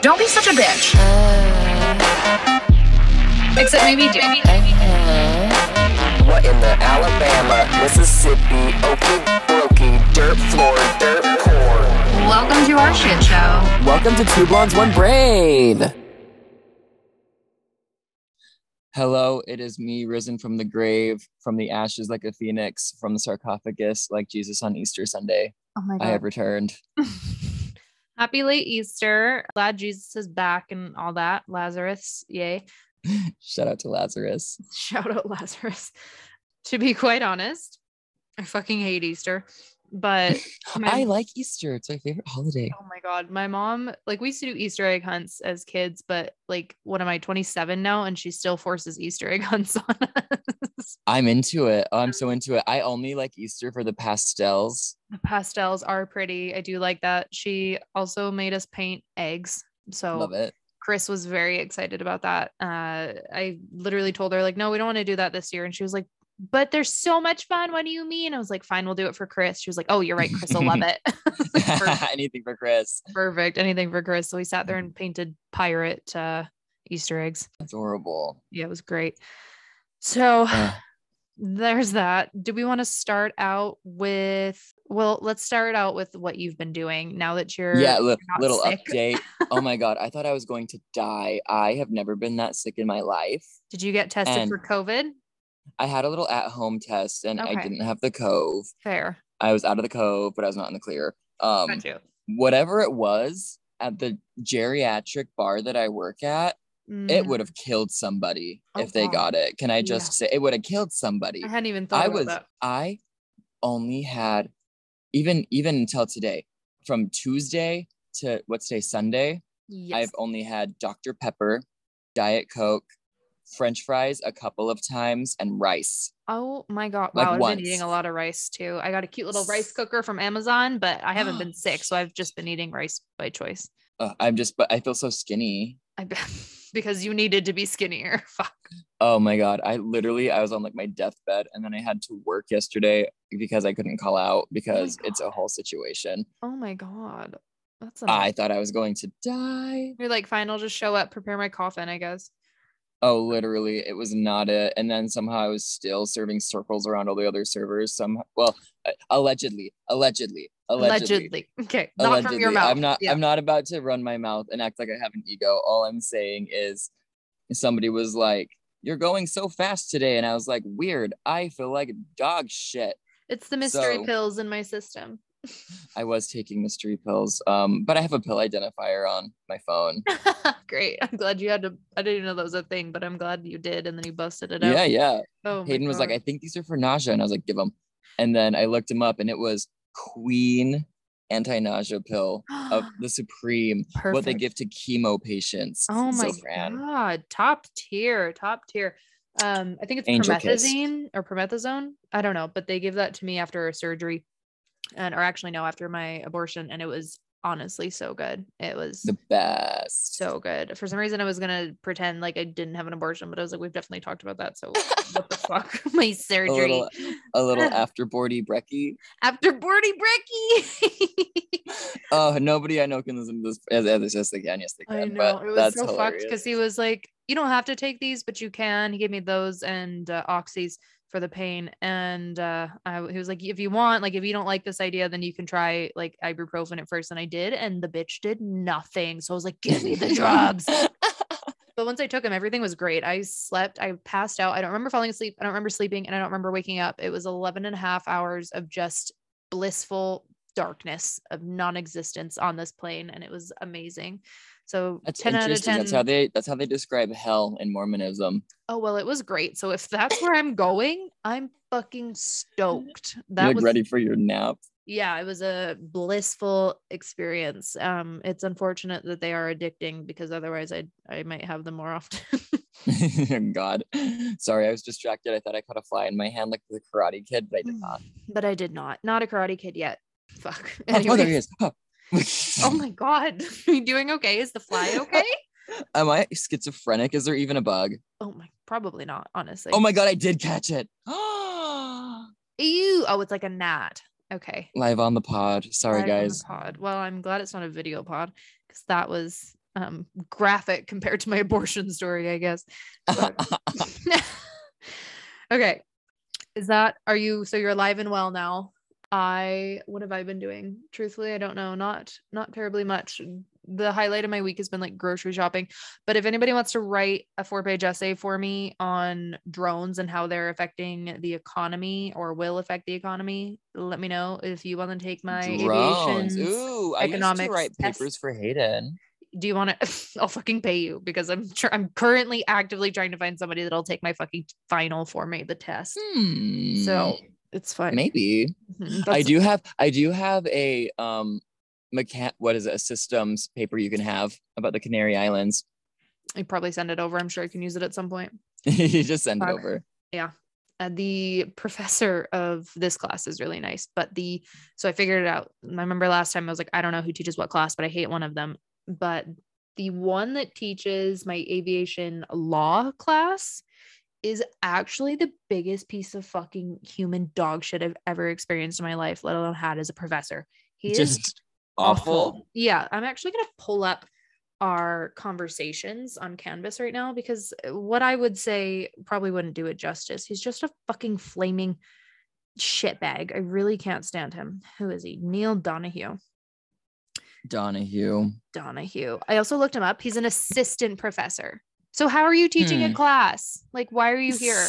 Don't be such a bitch. Except maybe do. What in the Alabama, Mississippi, Okie dokie, dirt floor, dirt core. Welcome to our shit show. Welcome to Two Blondes, One Brain. Hello, it is me, risen from the grave, from the ashes like a phoenix, from the sarcophagus like Jesus on Easter Sunday. Oh my God. I have returned. Happy late Easter. Glad Jesus is back and all that. Lazarus, yay. Shout out to Lazarus. Shout out Lazarus. To be quite honest, I fucking hate Easter. But my- I like Easter. It's my favorite holiday. oh my god, my mom like we used to do Easter egg hunts as kids, but like what am I 27 now and she still forces Easter egg hunts on us. I'm into it. Oh, I'm so um, into it. I only like Easter for the pastels. The pastels are pretty. I do like that. She also made us paint eggs. So Love it. Chris was very excited about that. Uh, I literally told her like, no, we don't want to do that this year, and she was like, but there's so much fun. What do you mean? I was like, fine, we'll do it for Chris. She was like, oh, you're right, Chris will love it. Anything for Chris. Perfect. Anything for Chris. So we sat there and painted pirate uh, Easter eggs. Adorable. Yeah, it was great. So Uh, there's that. Do we want to start out with? Well, let's start out with what you've been doing now that you're yeah, not little sick. update. Oh my God. I thought I was going to die. I have never been that sick in my life. Did you get tested And- for COVID? I had a little at home test and I didn't have the cove. Fair. I was out of the cove, but I was not in the clear. Um, whatever it was at the geriatric bar that I work at, it Mm, would have killed somebody Oh, if they got it. Can I just say it would have killed somebody? I hadn't even thought I about was that. I only had even even until today, from Tuesday to what's today, Sunday, Yes. I've only had Dr. Pepper, Diet Coke, French fries a couple of times, and rice. Oh my god! Like Wow, I've been eating a lot of rice too. I got a cute little rice cooker from Amazon, but I haven't been sick, so I've just been eating rice by choice. Ugh, I'm just, but I feel so skinny. I because you needed to be skinnier. Fuck. Oh my god, I literally I was on like my deathbed and then I had to work yesterday because I couldn't call out oh because it's a whole situation. Oh my god, that's I thought I was going to die. You're like, fine, I'll just show up, prepare my coffin, I guess. Oh, literally, it was not it. And then somehow I was still serving circles around all the other servers. Some well, allegedly, allegedly, allegedly. Allegedly. Okay, not from your mouth. I'm not. Yeah. I'm not about to run my mouth and act like I have an ego. All I'm saying is, somebody was like, "You're going so fast today," and I was like, "Weird. I feel like dog shit." It's the mystery So- pills in my system. I was taking mystery pills, um, but I have a pill identifier on my phone. Great. I'm glad you had to. I didn't know that was a thing, but I'm glad you did, and then you busted it out. Yeah, yeah. Oh, Hayden was like, "I think these are for nausea," and I was like, "Give them." And then I looked him up, and it was Queen anti-nausea pill of the Supreme. What they give to chemo patients. Oh my Zofran. god, top tier, top tier. Um, I think it's Angel kiss. promethazine or promethazone. I don't know, but they give that to me after a surgery, and or actually no, after my abortion, and it was honestly so good. It was The best. so good. For some reason, I was gonna pretend like I didn't have an abortion, but I was like, we've definitely talked about that. So what the fuck, my a surgery little, a little afterboardy brekkie. after boardy Bricky. Oh, nobody I know can listen to this as, as just again. Yes, they I know But it was that's so fucked because he was like, "You don't have to take these, but you can." He gave me those and uh, oxys for the pain, and uh, I, he was like, "If you want, like, if you don't like this idea, then you can try like ibuprofen at first. And I did, and the bitch did nothing. So I was like, "Give me the drugs." But once I took them, everything was great. I slept, I passed out. I don't remember falling asleep. I don't remember sleeping, and I don't remember waking up. It was 11 and a half hours of just blissful darkness of non-existence on this plane and it was amazing so That's 10 out of 10 That's how they. That's how they describe hell in Mormonism. oh well it was great so if that's where i'm going i'm fucking stoked You're that like was ready for your nap. Yeah it was a blissful experience um it's unfortunate that they are addicting because otherwise i i might have them more often God, sorry, I was distracted. I thought I caught a fly in my hand like the Karate Kid, but I did not. but i did not not a karate kid yet fuck Oh, oh, there he is. Oh. oh my god are you doing okay is the fly okay Am I schizophrenic? Is there even a bug? oh my probably not honestly Oh my god, I did catch it. Ew. Oh, it's like a gnat. Okay. Live on the pod. Sorry, Live on the guys. Pod. Well, I'm glad it's not a video pod because that was um, graphic compared to my abortion story, I guess. But- okay. Is that are you so you're alive and well now? I what have I been doing? Truthfully, I don't know. Not not terribly much. The highlight of my week has been like grocery shopping. But if anybody wants to write a four-page essay for me on drones and how they're affecting the economy or will affect the economy, let me know. If you want to take my Drones. aviation Ooh, I used to write test. papers for Hayden. do you want to i'll fucking pay you because i'm sure i'm currently actively trying to find somebody that'll take my fucking final for me the test Hmm, so it's fine maybe Mhm, I do have I do have a um mechan what is it a systems paper you can have about the Canary Islands. i probably send it over. I'm sure i can use it at some point. You just send it over. uh, the professor of this class is really nice but the so i figured it out. I remember last time i was like i don't know who teaches what class but i hate one of them. But the one that teaches my aviation law class is actually the biggest piece of fucking human dog shit i've ever experienced in my life let alone had as a professor. He is Just awful. yeah, I'm actually going to pull up our conversations on Canvas right now because what I would say probably wouldn't do it justice. He's just a fucking flaming shitbag. I really can't stand him. Who is he? Neil Donahue. Donahue. Donahue. I also looked him up. He's an assistant professor. So how are you teaching a Hmm. class? Like, why are you here?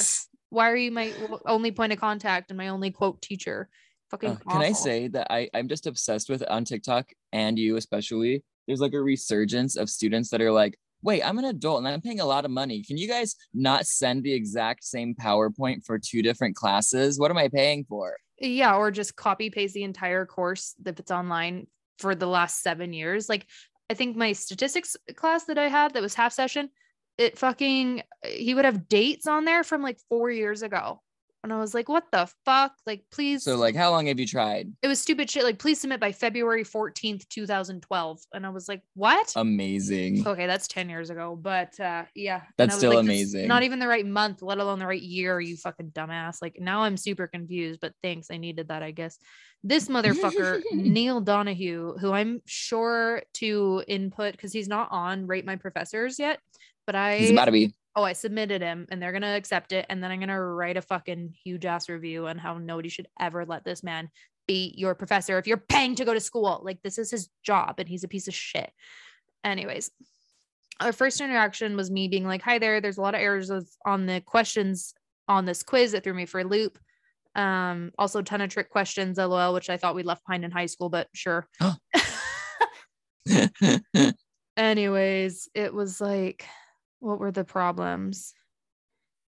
Why are you my only point of contact and my only quote teacher? Fucking. Uh, can I say that I, I'm just obsessed with on TikTok and you especially? There's like a resurgence of students that are like, wait, I'm an adult and I'm paying a lot of money. Can you guys not send the exact same PowerPoint for two different classes? What am I paying for? yeah or just copy paste the entire course if it's online for the last seven years like i think my statistics class that i had that was half session it fucking he would have dates on there from like four years ago and i was like what the fuck? Like please So like, how long have you tried? it was stupid shit. Like please submit by february 14th 2012 and i was like what? Amazing. okay that's 10 years ago but uh yeah. That's still like, amazing." not even the right month let alone the right year you fucking dumbass. Like now i'm super confused but thanks i needed that i guess. This motherfucker neil donahue who i'm sure to input because he's not on rate my professors yet but i He's about to be. oh i submitted him and they're gonna accept it and then i'm gonna write a fucking huge ass review on how nobody should ever let this man be your professor if you're paying to go to school. Like this is his job and he's a piece of shit. Anyways our first interaction was me being like hi there there's a lot of errors of, on the questions on this quiz that threw me for a loop. Um also a ton of trick questions lol which i thought we left behind in high school but sure. Anyways it was like what were the problems?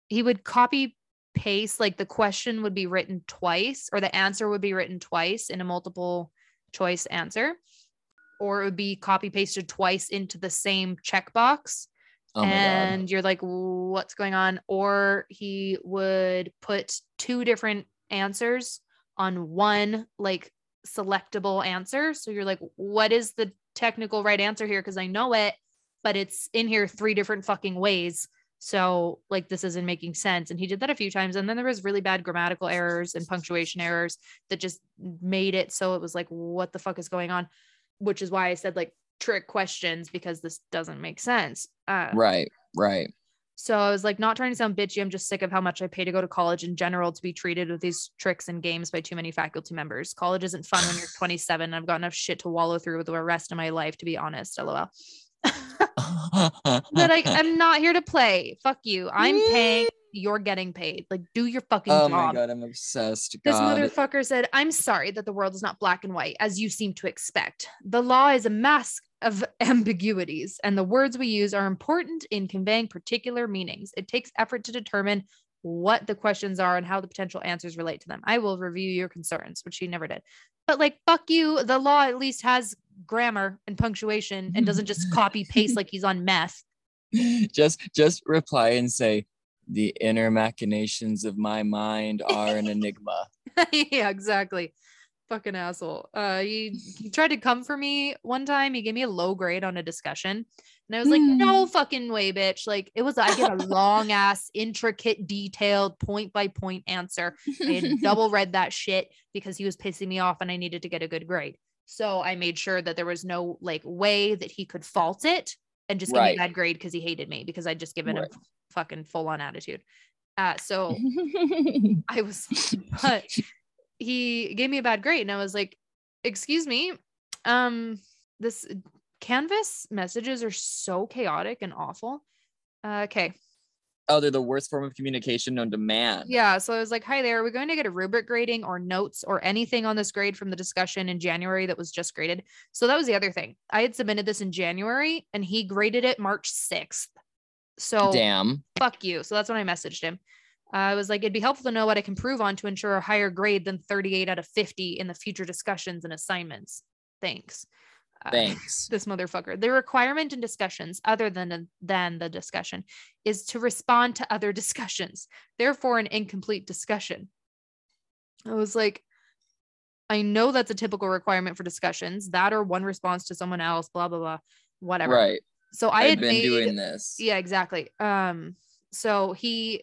He would copy paste like the question would be written twice or the answer would be written twice in a multiple choice answer. Or it would be copy pasted twice into the same checkbox. Oh my god. and you're like what's going on? Or he would put two different answers on one like selectable answer. So you're like what is the technical right answer here? Because i know it but it's in here three different fucking ways so like this isn't making sense and he did that a few times and then there was really bad grammatical errors and punctuation errors that just made it so it was like what the fuck is going on which is why i said like trick questions because this doesn't make sense uh, Right, right. so I was like, not trying to sound bitchy. I'm just sick of how much I pay to go to college in general to be treated with these tricks and games by too many faculty members. College isn't fun when you're 27. I've got enough shit to wallow through with the rest of my life, to be honest. LOL. But I, I'm not here to play. Fuck you. I'm paying. You're getting paid. Like, do your fucking oh job. my god, I'm obsessed. This motherfucker said, I'm sorry that the world is not black and white, as you seem to expect. The law is a mask of ambiguities, and the words we use are important in conveying particular meanings. It takes effort to determine what the questions are and how the potential answers relate to them. I will review your concerns, which he never did. But like, fuck you. The law at least has grammar and punctuation and doesn't just copy paste like he's on meth. just just reply and say the inner machinations of my mind are an enigma. yeah, exactly. Fucking asshole. Uh, he, he tried to come for me one time. He gave me a low grade on a discussion, and I was like, "No fucking way, bitch!" Like it was. I get a long ass, intricate, detailed, point by point answer. I had double read that shit because he was pissing me off, and I needed to get a good grade. So I made sure that there was no like way that he could fault it and just give me a bad grade because he hated me because I'd just given Right. him fucking full on attitude. Uh, so I was, but he gave me a bad grade, and I was like, "Excuse me, um, this Canvas messages are so chaotic and awful." Uh, okay, oh, they're the worst form of communication known to man. yeah. So I was like, "Hi there, are we going to get a rubric grading or notes or anything on this grade from the discussion in January that was just graded?" So that was the other thing. I had submitted this in January, and he graded it March sixth. So Damn. fuck you. So that's when I messaged him. I was like, it'd be helpful to know what I can prove on to ensure a higher grade than 38 out of 50 in the future discussions and assignments. Thanks. Uh, Thanks. this motherfucker. The requirement in discussions, other than than the discussion, is to respond to other discussions. Therefore, an incomplete discussion. I was like, I know that's a typical requirement for discussions. That or one response to someone else. Blah blah blah. Whatever. Right. So I I've had been made, doing this. yeah, exactly. Um, so he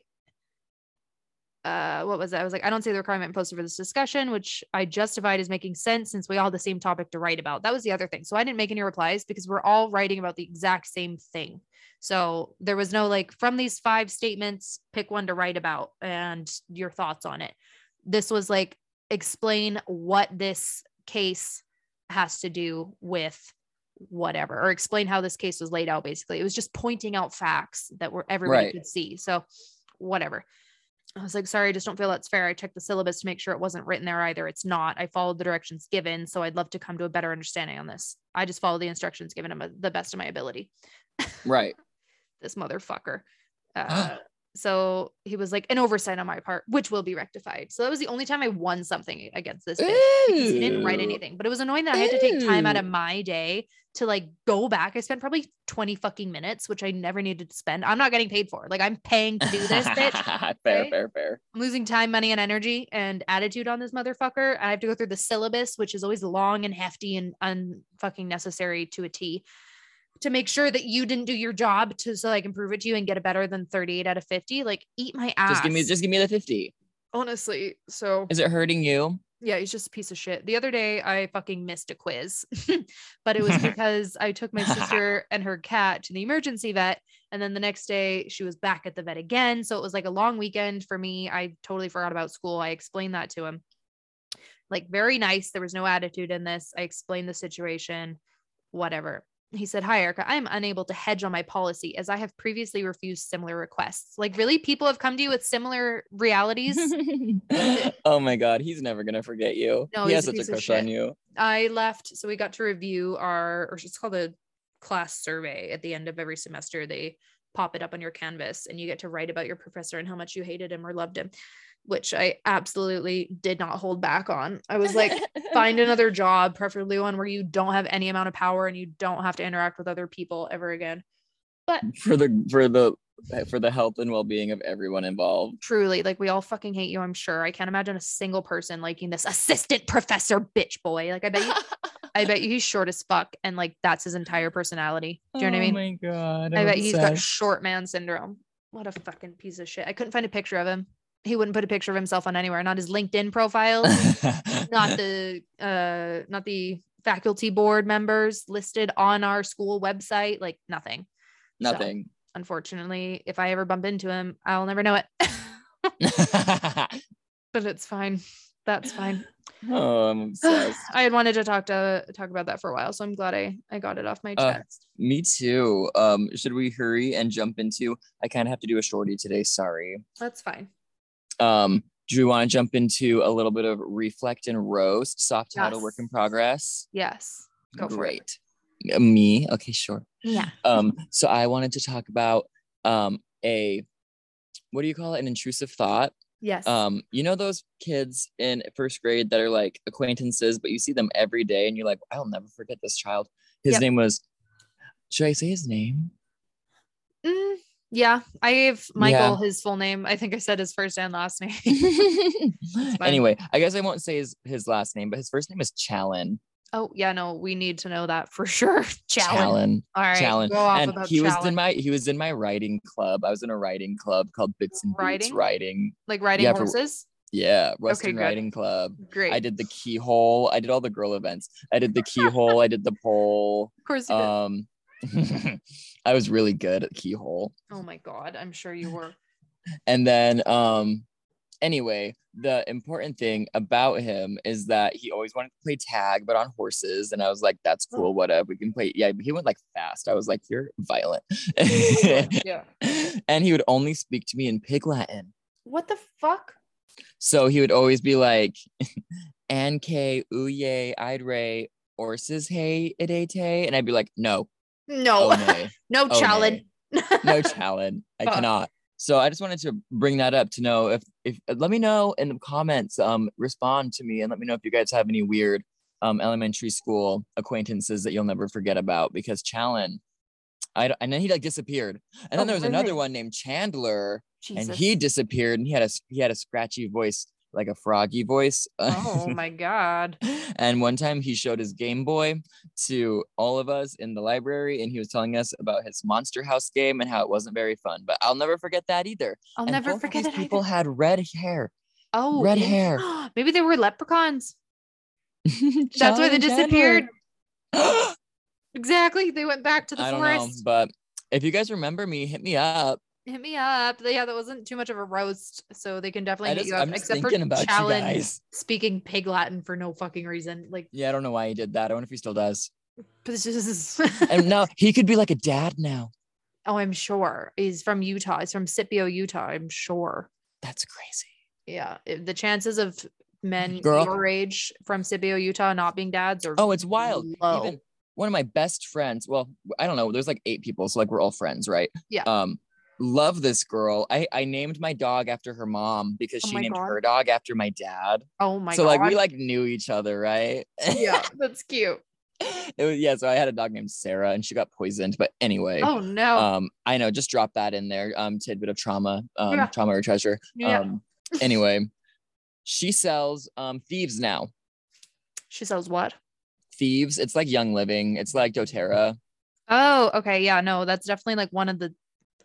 uh what was that? I was like, I don't see the requirement posted for this discussion, which I justified as making sense since we all had the same topic to write about. That was the other thing. So I didn't make any replies because we're all writing about the exact same thing. So there was no like from these five statements, pick one to write about and your thoughts on it. This was like explain what this case has to do with whatever or explain how this case was laid out basically it was just pointing out facts that were everybody Right. could see so whatever i was like sorry i just don't feel that's fair. I checked the syllabus to make sure it wasn't written there either. It's not. I followed the directions given so i'd love to come to a better understanding on this. I just follow the instructions given him the best of my ability. Right. this motherfucker. Uh, so he was like an oversight on my part which will be rectified so that was the only time i won something against this bitch because he didn't write anything. But it was annoying that I had to take time out of my day to like go back. I spent probably 20 fucking minutes, which I never needed to spend. I'm not getting paid for. Like I'm paying to do this, bitch. fair, okay? fair, fair. I'm losing time, money, and energy and attitude on this motherfucker. I have to go through the syllabus, which is always long and hefty and unfucking necessary to a T. To make sure that you didn't do your job to so I can prove it to you and get a better than 38 out of 50. Like eat my ass. Just give me, just give me the fifty. honestly. So Is it hurting you? yeah, he's just a piece of shit. The other day, I fucking missed a quiz, but it was because I took my sister and her cat to the emergency vet. And then the next day, she was back at the vet again. So it was like a long weekend for me. I totally forgot about school. I explained that to him. Like, very nice. There was no attitude in this. I explained the situation, whatever. He said, Hi, Erica. I am unable to hedge on my policy as I have previously refused similar requests. Like, really? People have come to you with similar realities? oh my god, he's never gonna forget you. No, he has a such a piece crush on you. I left, so we got to review our, or it's called a class survey at the end of every semester. They pop it up on your canvas and you get to write about your professor and how much you hated him or loved him, which I absolutely did not hold back on. I was like, find another job, preferably one where you don't have any amount of power and you don't have to interact with other people ever again. But for the for the for the health and well being of everyone involved. truly, like we all fucking hate you, I'm sure. I can't imagine a single person liking this assistant professor bitch boy. Like I bet you I bet you he's short as fuck and like that's his entire personality. Do you know what I oh mean? Oh my god. I I'm bet he's got short man syndrome. What a fucking piece of shit. I couldn't find a picture of him. He wouldn't put a picture of himself on anywhere, not his LinkedIn profile, not the uh not the faculty board members listed on our school website, like nothing. So, nothing. unfortunately, if I ever bump into him, I'll never know it. but it's fine. That's fine. oh, I'm obsessed. I had wanted to talk to talk about that for a while, so I'm glad I I got it off my Uh, chest. Me too. Um, should we hurry and jump into? I kind of have to do a shorty today. Sorry. That's fine. Um, do we want to jump into a little bit of reflect and roast? Soft title, work in progress. Yes. Go for it. Great. Uh, Me. Okay, sure. Yeah. Um, so I wanted to talk about um a what do you call it? An intrusive thought. Yes. Um, you know those kids in first grade that are like acquaintances, but you see them every day and you're like, I'll never forget this child. His Yep. name was should I say his name? Mm, yeah, I gave Michael Yeah. his full name. I think I said his first and last name. anyway, I guess I won't say his, his last name, but his first name is Challen. oh yeah, no, we need to know that for sure. Challen. Challen. All right, Challen. And he was in my he was in my writing club. I was in a writing club called Bits and Boots Writing? Writing. like riding yeah, for- horses. Yeah, Western good. Writing Club. Great. I did the keyhole. I did all the girl events. I did the keyhole. I did the pole. Of course you did. Um, I was really good at keyhole. Oh my god, I'm sure you were. And then um anyway, the important thing about him is that he always wanted to play tag, but on horses. And I was like, that's cool, what whatever. We can play. Yeah, he went like fast. I was like, you're violent. yeah. and he would only speak to me in pig Latin. What the fuck? So he would always be like, Anke, uye, idre, horses, hey, idete. And I'd be like, no, No, oh, nay, no oh, challenge. no challenge. I cannot. So I just wanted to bring that up to know if if let me know in the comments, um, respond to me and let me know if you guys have any weird um elementary school acquaintances that you'll never forget about because Challen, I don't- and then he like disappeared. And then Oh, there was really? another one named Chandler Jesus. and he disappeared and he had a he had a scratchy voice like a froggy voice. oh my god. and one time he showed his Game Boy to all of us in the library, and he was telling us about his Monster House game and how it wasn't very fun. But I'll never forget that either. I'll And never forget these it. People either. had red hair. oh, red hair. Maybe they were leprechauns. That's why they disappeared. Exactly. They went back to the I don't know, forest. but if you guys remember me, hit me up. Hit me up. Yeah, that wasn't too much of a roast, so they can definitely I hit just, you up. I'm Except for thinking about you guys. speaking pig Latin for no fucking reason. Like, Yeah, I don't know why he did that. I wonder if he still does. this is. And now he could be like a dad now. oh, I'm sure he's from Utah. He's from Scipio, Utah. I'm sure. That's crazy. Yeah, the chances of men Girl. your age from Scipio, Utah, not being dads are Oh, it's wild. low. Even one of my best friends, well, I don't know, there's like eight people, so like we're all friends, right? Yeah. Um, love this girl. I I named my dog after her mom because Oh she named God. her dog after my dad. oh my god. so god. like we like knew each other, right? yeah, that's cute. it was yeah. So I had a dog named Sarah, and she got poisoned. But anyway, Oh no. um, I know, just drop that in there. Um, tidbit of trauma, um, Yeah. trauma or treasure. yeah. Um, anyway, she sells um thieves now. she sells what? Thieves. It's like Young Living. It's like DoTerra. Oh, okay. Yeah, no, that's definitely like one of the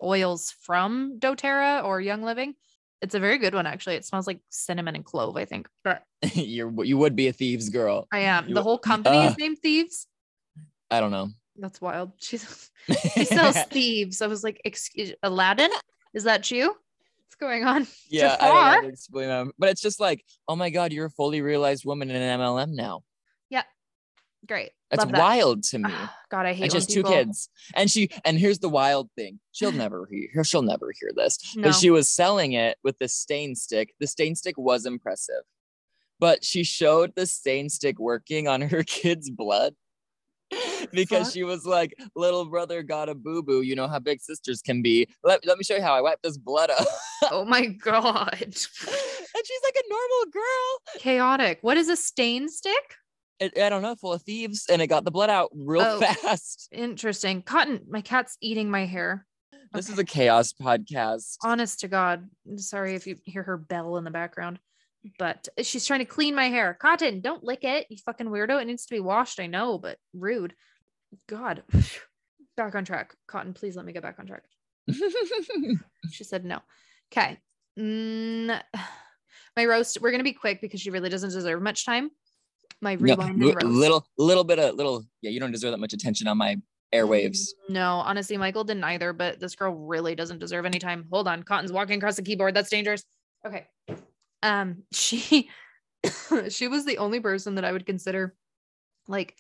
oils from doTERRA or Young Living. It's a very good one, actually. It smells like cinnamon and clove, I think. But You're you would be a thieves girl. I am. You- The whole company uh, is named Thieves. I don't know. That's wild. She's she sells thieves. I was like, excuse Aladdin? Is that you? What's going on? yeah, I don't know how to explain that, but it's just like, oh my god, you're a fully realized woman in an MLM now. Yeah. Great. That's that. wild to me. Ah, God, I hate and she has two kids, and she and here's the wild thing: she'll never hear. She'll never hear this. No. But she was selling it with the stain stick. The stain stick was impressive, but she showed the stain stick working on her kid's blood. Because Fuck. she was like, little brother got a boo boo. You know how big sisters can be. Let, let me show you how I wipe this blood up. Oh my God. and she's like a normal girl. Chaotic. What is a stain stick? It, I don't know, full of thieves, and it got the blood out real Oh. fast. Interesting. Cotton, my cat's eating my hair. This is a chaos podcast. honest to God. I'm Sorry if you hear her bell in the background, but she's trying to clean my hair. Cotton, don't lick it, you fucking weirdo. It needs to be washed. I know, but rude. God. Back on track. Cotton, please let me get back on track. She said no. Okay. Mm, my roast, we're going to be quick because she really doesn't deserve much time. My rewind roast. little, little bit of little. Yeah, you don't deserve that much attention on my airwaves. No, honestly, Michael didn't either, but this girl really doesn't deserve any time. Hold on. Cotton's walking across the keyboard. That's dangerous. Okay. Um, she she was the only person that I would consider like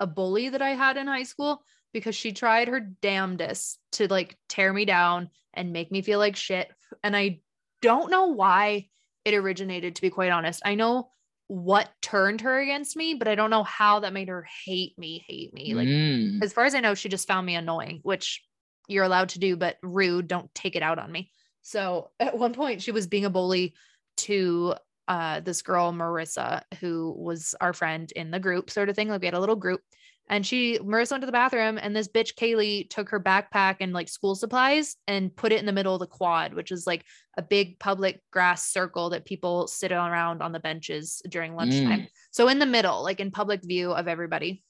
a bully that I had in high school because she tried her damnedest to like tear me down and make me feel like shit. And I don't know why it originated, to be quite honest. I know what turned her against me, but I don't know how that made her hate me, hate me. Like Mm. as far as I know, she just found me annoying, which you're allowed to do, but rude. Don't take it out on me. So at one point, she was being a bully to uh, this girl, Marissa, who was our friend in the group, sort of thing. Like we had a little group. And she, Marissa went to the bathroom, and this bitch, Kaylee, took her backpack and like school supplies and put it in the middle of the quad, which is like a big public grass circle that people sit around on the benches during lunchtime. Mm. So in the middle, like in public view of everybody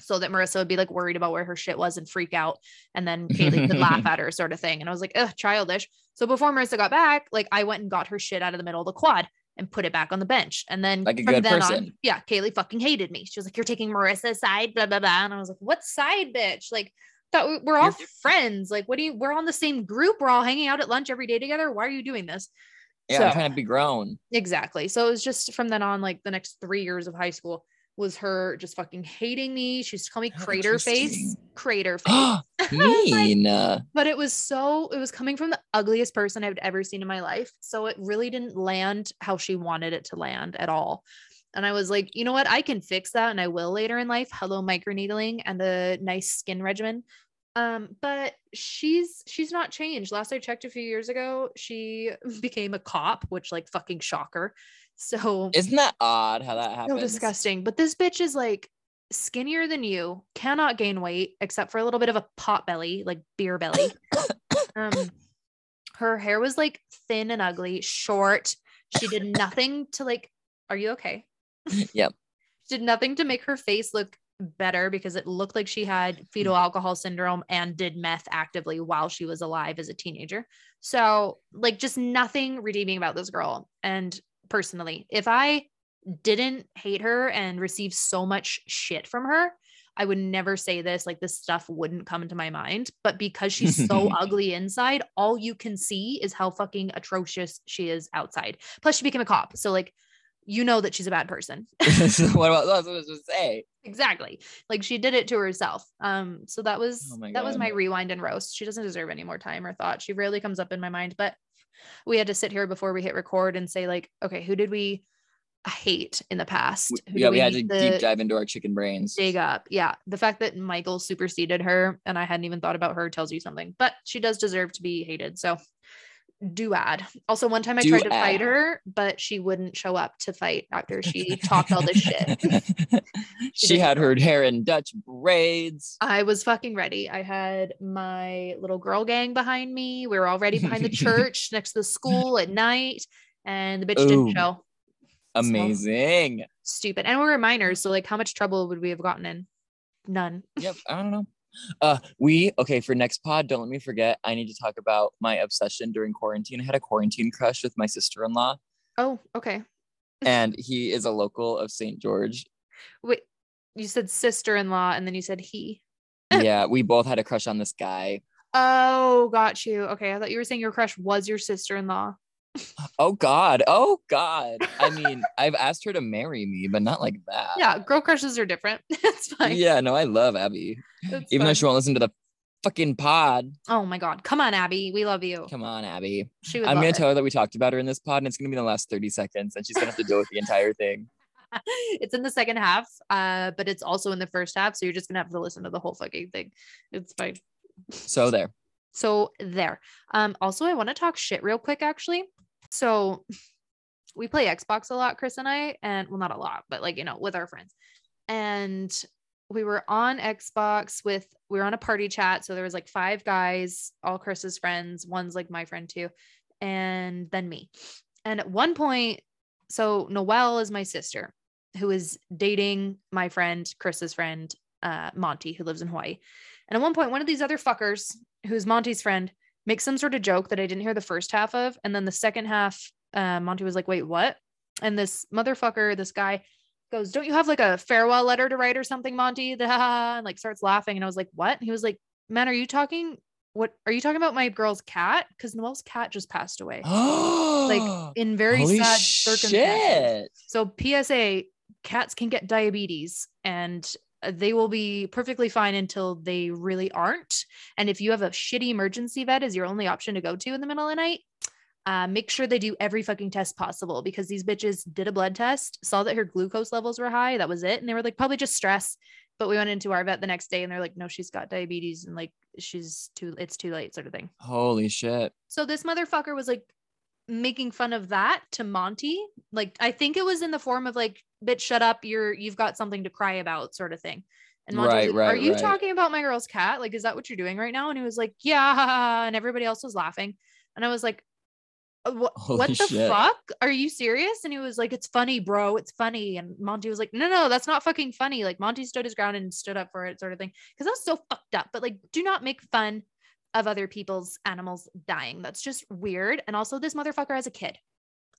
so that Marissa would be like worried about where her shit was and freak out. And then Kaylee could laugh at her, sort of thing. And I was like, ugh, childish. So before Marissa got back, like I went and got her shit out of the middle of the quad and put it back on the bench. And then Like a from good then person. on, yeah, Kaylee fucking hated me. She was like, You're taking Marissa's side, blah, blah, blah. And I was like, What side, bitch? Like, Thought we- we're all You're- friends. Like, what do you? We're on the same group. We're all hanging out at lunch every day together. Why are you doing this? Yeah, So- I'm trying to be grown. Exactly. So it was just from then on, like the next three years of high school was her just fucking hating me. She used to call me Oh, crater face, crater face. mean. uh, but it was so it was coming from the ugliest person I've ever seen in my life. So it really didn't land how she wanted it to land at all. And I was like, you know what? I can fix that and I will later in life. Hello, microneedling and a nice skin regimen. Um, but she's she's not changed. Last I checked a few years ago, she became a cop, which like fucking shocker. So isn't that odd how that so happens? disgusting. But this bitch is like skinnier than you, cannot gain weight except for a little bit of a pot belly, like beer belly. um, her hair was like thin and ugly, short. She did nothing to like. Are you okay? Yep. She did nothing to make her face look better because it looked like she had fetal alcohol syndrome and did meth actively while she was alive as a teenager. So, like, just nothing redeeming about this girl. And personally, if I didn't hate her and receive so much shit from her, I would never say this. Like, this stuff wouldn't come into my mind. But because she's so ugly inside, all you can see is how fucking atrocious she is outside. Plus, she became a cop. So, like, you know that she's a bad person. So what about that's what I was gonna say? exactly. Like she did it to herself. Um, so that was Oh that was my rewind and roast. She doesn't deserve any more time or thought. She rarely comes up in my mind, but we had to sit here before we hit record and say, like, okay, who did we hate in the past? Who yeah, do we had to deep dive into our chicken brains. dig up. Yeah. The fact that Michael superseded her and I hadn't even thought about her tells you something, but she does deserve to be hated. So do add. Also, one time I tried to fight her, but she wouldn't show up to fight after she talked all this shit. she didn't had her hair in Dutch braids. I was fucking ready. I had my little girl gang behind me. We were already behind the church next to the school at night, and the bitch Ooh. didn't show. Amazing. Stupid. And we were minors. So, like, how much trouble would we have gotten in? None. Yep. I don't know. Uh, we okay for next pod. Don't let me forget. I need to talk about my obsession during quarantine. I had a quarantine crush with my sister-in-law, Oh, okay. and he is a local of St. George. Wait, you said sister in law and then you said he. yeah, we both had a crush on this guy. Oh, got you. Okay. I thought you were saying your crush was your sister in law. Oh God. Oh God. I mean, I've asked her to marry me, but not like that. Yeah. Girl crushes are different. it's fine. Yeah. No, I love Abby, even though she won't listen to the fucking pod. Oh my God. Come on, Abby. We love you. Come on, Abby. She would I'm love gonna it. tell her that we talked about her in this pod, and it's gonna be the last 30 seconds, and she's gonna have to deal with the entire thing. it's in the second half, uh, but it's also in the first half. So you're just gonna have to listen to the whole fucking thing. It's fine. So there. So there. Um, also I want to talk shit real quick, actually. So we play Xbox a lot, Chris and I, and well, not a lot, but like, you know, with our friends. And we were on Xbox with we were on a party chat. So there was like five guys, all Chris's friends. One's like my friend too, and then me. And at one point, so Noelle is my sister, who is dating my friend, Chris's friend, uh, Monty, who lives in Hawaii. And at one point, one of these other fuckers, who's Monty's friend, makes some sort of joke that I didn't hear the first half of. And then the second half, uh, Monty was like, wait, what? And this motherfucker, this guy goes, Don't you have like a farewell letter to write or something, Monty? and like starts laughing. And I was like, What? And he was like, Man, are you talking? What are you talking about my girl's cat? Because Noelle's cat just passed away like in very Holy sad circumstances. shit. So PSA, cats can get diabetes and they will be perfectly fine until they really aren't. And if you have a shitty emergency vet as your only option to go to in the middle of the night, uh, make sure they do every fucking test possible because these bitches did a blood test, saw that her glucose levels were high. That was it. And they were like, probably just stress. But we went into our vet the next day and they're like, no, she's got diabetes and like she's too, it's too late, sort of thing. Holy shit. So this motherfucker was like making fun of that to Monty. Like I think it was in the form of like, bitch, shut up. You're you've got something to cry about, sort of thing. And Monty Right, was like, Are you right. talking about my girl's cat? Like, is that what you're doing right now? And he was like, Yeah. And everybody else was laughing. And I was like, "Uh, what, what the shit. fuck? Are you serious? And he was like, It's funny, bro. It's funny. And Monty was like, No, no, that's not fucking funny. Like Monty stood his ground and stood up for it, sort of thing. Cause that was so fucked up. But like, do not make fun of other people's animals dying. That's just weird. And also, this motherfucker has a kid.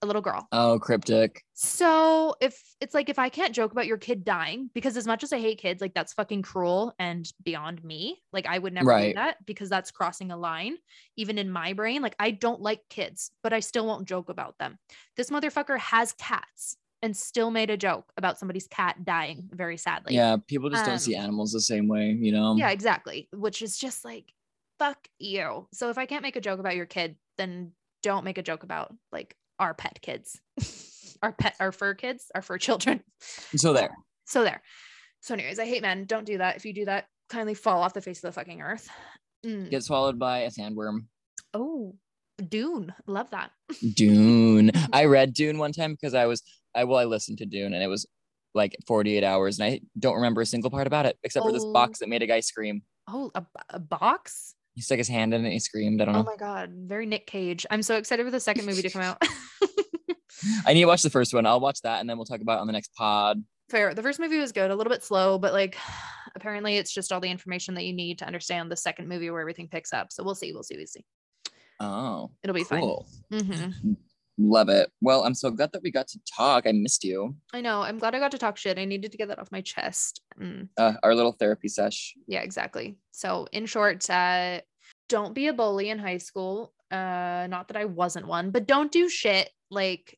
A little girl. Oh, cryptic. So if it's like if I can't joke about your kid dying, because as much as I hate kids, like that's fucking cruel and beyond me. Like I would never Right. do that because that's crossing a line, even in my brain. Like I don't like kids, but I still won't joke about them. This motherfucker has cats and still made a joke about somebody's cat dying very sadly. yeah, people just don't see um, animals the same way, you know? Yeah, exactly. Which is just like, fuck you. So if I can't make a joke about your kid, then don't make a joke about like our pet kids, our pet, our fur kids, our fur children. So there. So there. So, anyways, I hate men. Don't do that. If you do that, kindly fall off the face of the fucking earth. Mm. Get swallowed by a sandworm. Oh, Dune. Love that. Dune. I read Dune one time because I was I well, I listened to Dune and it was like 48 hours and I don't remember a single part about it except for this Oh. box that made a guy scream. Oh, a, a box. He stuck his hand in it and he screamed. I don't Oh my god, very Nick Cage. I'm so excited for the second movie to come out. I need to watch the first one. I'll watch that and then we'll talk about it on the next pod. Fair. The first movie was good, a little bit slow, but like apparently it's just all the information that you need to understand the second movie where everything picks up. So we'll see. We'll see. We'll see. Oh, It'll be cool. fine. hmm Love it. Well, I'm so glad that we got to talk. I missed you. I know. I'm glad I got to talk shit. I needed to get that off my chest. Mm, Uh, our little therapy sesh. yeah, exactly. So in short, uh, don't be a bully in high school. Uh, not that I wasn't one, but don't do shit like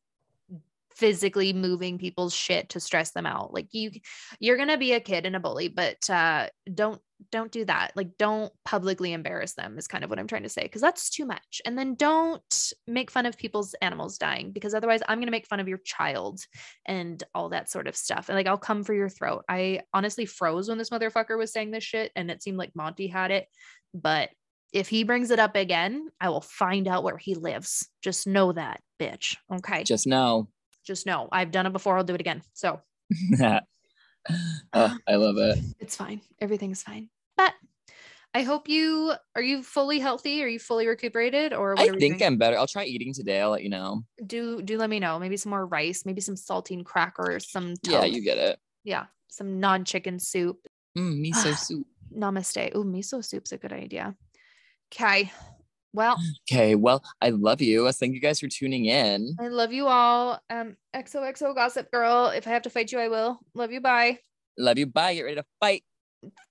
physically moving people's shit to stress them out. Like you you're going to be a kid and a bully, but uh don't don't do that. Like don't publicly embarrass them is kind of what I'm trying to say because that's too much. And then don't make fun of people's animals dying because otherwise I'm going to make fun of your child and all that sort of stuff. And like I'll come for your throat. I honestly froze when this motherfucker was saying this shit and it seemed like Monty had it, but if he brings it up again, I will find out where he lives. Just know that, bitch. Okay. Just know. Just know I've done it before. I'll do it again. So oh, I love it. it's fine. Everything's fine. But I hope you are you fully healthy? Are you fully recuperated or what I are think doing? I'm better. I'll try eating today. I'll let you know. do do let me know. Maybe some more rice, maybe some saltine crackers, some Yeah, you get it. yeah, some non-chicken soup. Mm, miso soup. Namaste. Oh, miso soup's a good idea. Okay. Well, Okay, well, I love you. Thank you guys for tuning in. I love you all. Um, XOXO gossip girl. If I have to fight you, I will. Love you. Bye. Love you. Bye. Get ready to fight.